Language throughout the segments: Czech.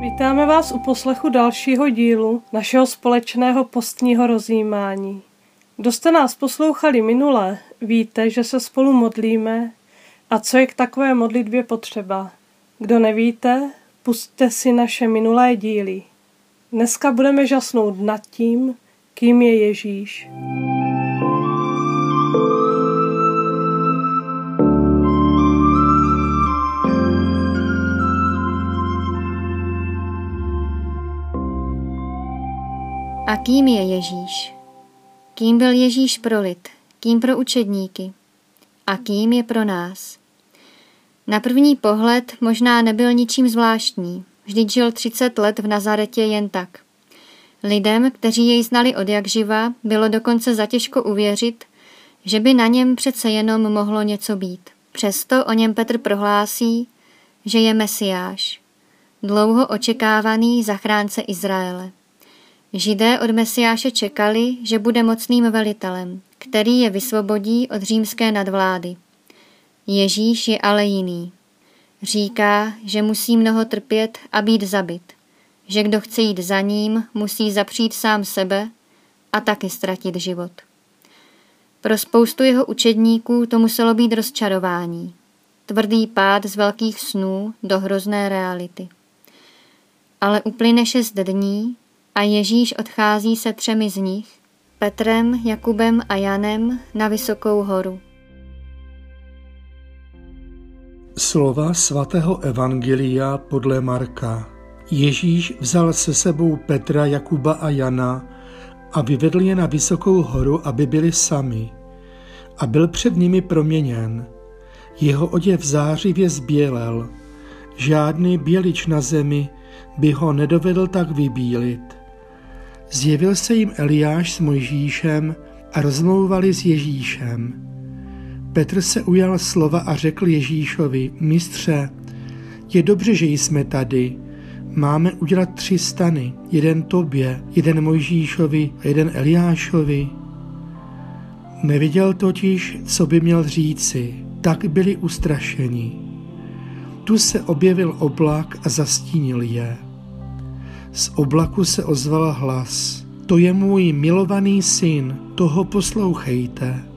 Vítáme vás u poslechu dalšího dílu našeho společného postního rozjímání. Kdo jste nás poslouchali minule, víte, že se spolu modlíme a co je k takové modlitbě potřeba. Kdo nevíte, pustte si naše minulé díly. Dneska budeme žasnout nad tím, kým je Ježíš. A kým je Ježíš? Kým byl Ježíš pro lid? Kým pro učedníky? A kým je pro nás? Na první pohled možná nebyl ničím zvláštní. Vždyť žil 30 let v Nazaretě jen tak. Lidem, kteří jej znali od jak živa, bylo dokonce zatěžko uvěřit, že by na něm přece jenom mohlo něco být. Přesto o něm Petr prohlásí, že je Mesiáš, dlouho očekávaný zachránce Izraele. Židé od Mesiáše čekali, že bude mocným velitelem, který je vysvobodí od římské nadvlády. Ježíš je ale jiný. Říká, že musí mnoho trpět a být zabit, že kdo chce jít za ním, musí zapřít sám sebe a taky ztratit život. Pro spoustu jeho učedníků to muselo být rozčarování, tvrdý pád z velkých snů do hrozné reality. Ale uplyne šest dní a Ježíš odchází se třemi z nich, Petrem, Jakubem a Janem, na vysokou horu. Slova svatého Evangelia podle Marka. Ježíš vzal se sebou Petra, Jakuba a Jana a vyvedl je na vysokou horu, aby byli sami. A byl před nimi proměněn. Jeho oděv zářivě zbělel. Žádný bělič na zemi by ho nedovedl tak vybílit. Zjevil se jim Eliáš s Mojžíšem a rozmlouvali s Ježíšem. Petr se ujal slova a řekl Ježíšovi, mistře, je dobře, že jsme tady. Máme udělat tři stany, jeden tobě, jeden Mojžíšovi a jeden Eliášovi. Neviděl totiž, co by měl říci, tak byli ustrašeni. Tu se objevil oblak a zastínil je. Z oblaku se ozval hlas. To je můj milovaný syn, toho poslouchejte.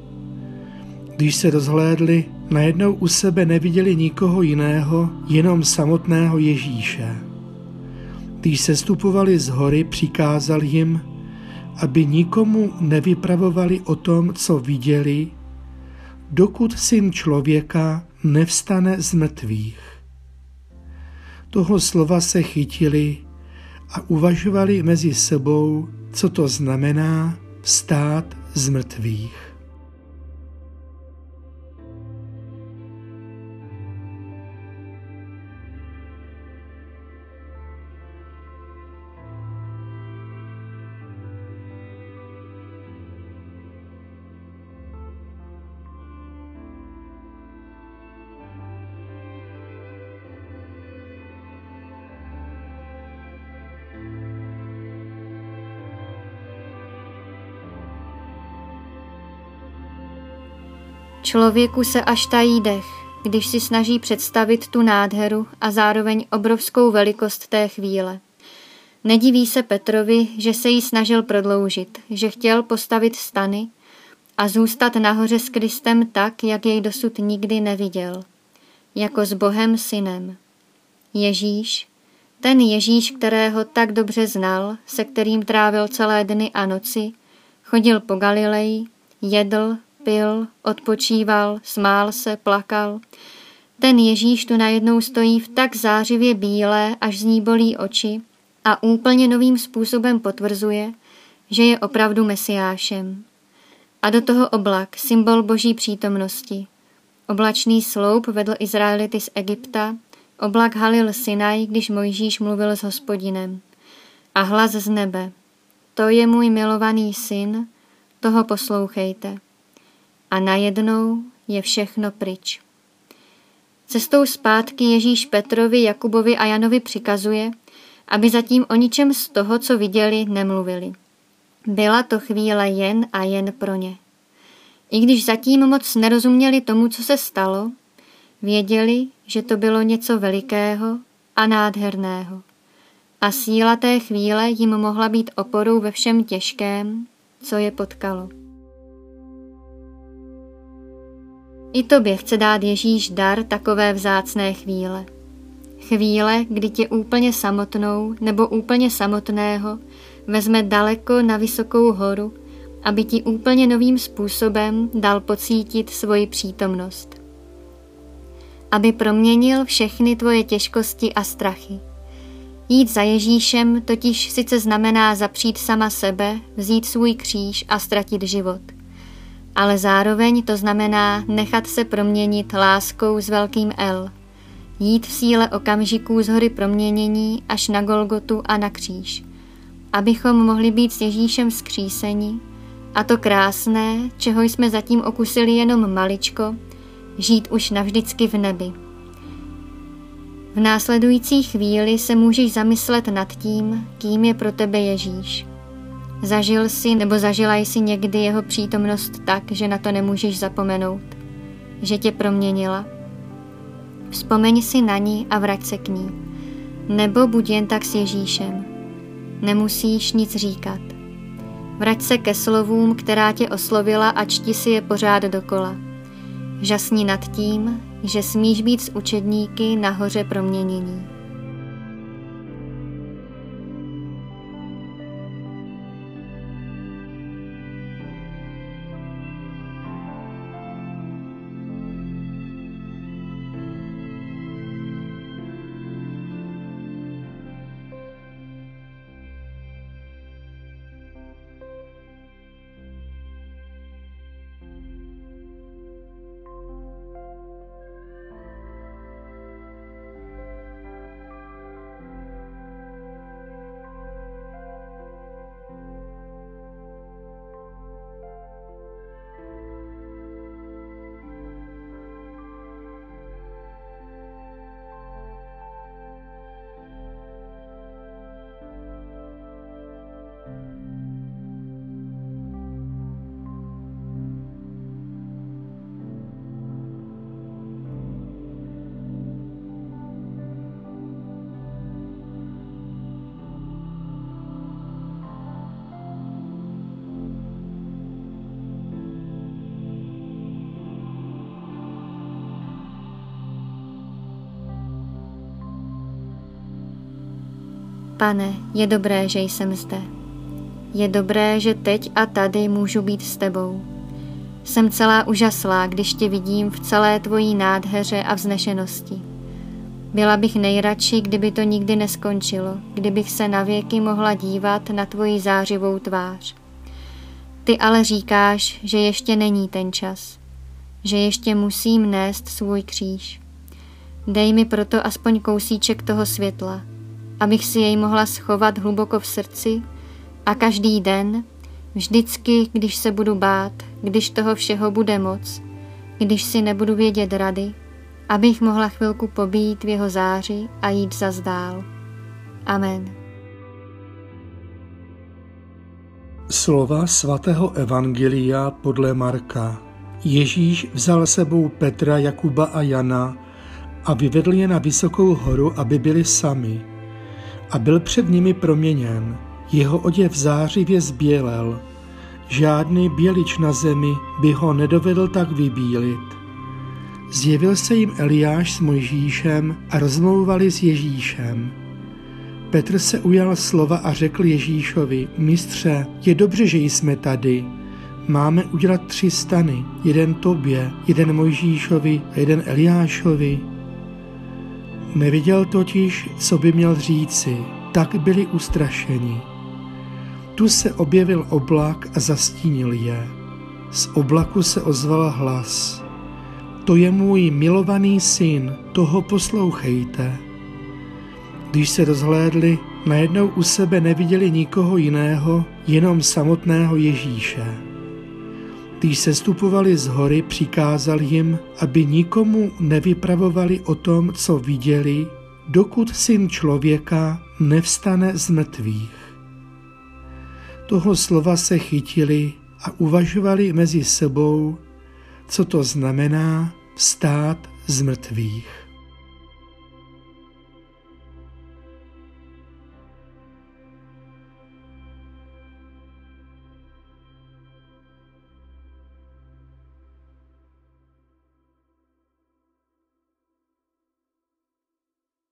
Když se rozhlédli, najednou u sebe neviděli nikoho jiného, jenom samotného Ježíše. Když se stupovali z hory, přikázal jim, aby nikomu nevypravovali o tom, co viděli, dokud syn člověka nevstane z mrtvých. Toho slova se chytili a uvažovali mezi sebou, co to znamená vstát z mrtvých. Člověku se až tají dech, když si snaží představit tu nádheru a zároveň obrovskou velikost té chvíle. Nediví se Petrovi, že se jí snažil prodloužit, že chtěl postavit stany a zůstat nahoře s Kristem tak, jak jej dosud nikdy neviděl, jako s Bohem synem. Ježíš, ten Ježíš, kterého tak dobře znal, se kterým trávil celé dny a noci, chodil po Galileji, jedl, pil, odpočíval, smál se, plakal. Ten Ježíš tu najednou stojí v tak zářivě bílé, až z ní bolí oči a úplně novým způsobem potvrzuje, že je opravdu mesiášem. A do toho oblak, symbol boží přítomnosti. Oblačný sloup vedl Izraelity z Egypta, oblak halil Sinaj, když Mojžíš mluvil s hospodinem. A hlas z nebe. To je můj milovaný syn, toho poslouchejte a najednou je všechno pryč. Cestou zpátky Ježíš Petrovi, Jakubovi a Janovi přikazuje, aby zatím o ničem z toho, co viděli, nemluvili. Byla to chvíle jen a jen pro ně. I když zatím moc nerozuměli tomu, co se stalo, věděli, že to bylo něco velikého a nádherného. A síla té chvíle jim mohla být oporou ve všem těžkém, co je potkalo. I tobě chce dát Ježíš dar takové vzácné chvíle. Chvíle, kdy tě úplně samotnou nebo úplně samotného vezme daleko na vysokou horu, aby ti úplně novým způsobem dal pocítit svoji přítomnost. Aby proměnil všechny tvoje těžkosti a strachy. Jít za Ježíšem totiž sice znamená zapřít sama sebe, vzít svůj kříž a ztratit život. Ale zároveň to znamená nechat se proměnit láskou s velkým L. Jít v síle okamžiků z hory proměnění až na Golgotu a na kříž. Abychom mohli být s Ježíšem skříseni, a to krásné, čeho jsme zatím okusili jenom maličko, žít už navždycky v nebi. V následující chvíli se můžeš zamyslet nad tím, kým je pro tebe Ježíš. Zažil si nebo zažila jsi někdy jeho přítomnost tak, že na to nemůžeš zapomenout, že tě proměnila. Vzpomeň si na ní a vrať se k ní. Nebo buď jen tak s Ježíšem. Nemusíš nic říkat. Vrať se ke slovům, která tě oslovila a čti si je pořád dokola. Žasni nad tím, že smíš být s učedníky nahoře proměnění. Pane, je dobré, že jsem zde. Je dobré, že teď a tady můžu být s tebou. Jsem celá úžaslá, když tě vidím v celé tvojí nádheře a vznešenosti. Byla bych nejradši, kdyby to nikdy neskončilo, kdybych se navěky mohla dívat na tvoji zářivou tvář. Ty ale říkáš, že ještě není ten čas, že ještě musím nést svůj kříž. Dej mi proto aspoň kousíček toho světla, abych si jej mohla schovat hluboko v srdci a každý den, vždycky, když se budu bát, když toho všeho bude moc, když si nebudu vědět rady, abych mohla chvilku pobít v jeho záři a jít za zdál. Amen. Slova svatého Evangelia podle Marka. Ježíš vzal sebou Petra, Jakuba a Jana a vyvedl je na vysokou horu, aby byli sami a byl před nimi proměněn. Jeho oděv zářivě zbělel. Žádný bělič na zemi by ho nedovedl tak vybílit. Zjevil se jim Eliáš s Mojžíšem a rozmlouvali s Ježíšem. Petr se ujal slova a řekl Ježíšovi, mistře, je dobře, že jsme tady. Máme udělat tři stany, jeden tobě, jeden Mojžíšovi a jeden Eliášovi. Neviděl totiž, co by měl říci, tak byli ustrašeni. Tu se objevil oblak a zastínil je. Z oblaku se ozval hlas. To je můj milovaný syn, toho poslouchejte. Když se rozhlédli, najednou u sebe neviděli nikoho jiného, jenom samotného Ježíše. Když se stupovali z hory, přikázal jim, aby nikomu nevypravovali o tom, co viděli, dokud syn člověka nevstane z mrtvých. Toho slova se chytili a uvažovali mezi sebou, co to znamená vstát z mrtvých.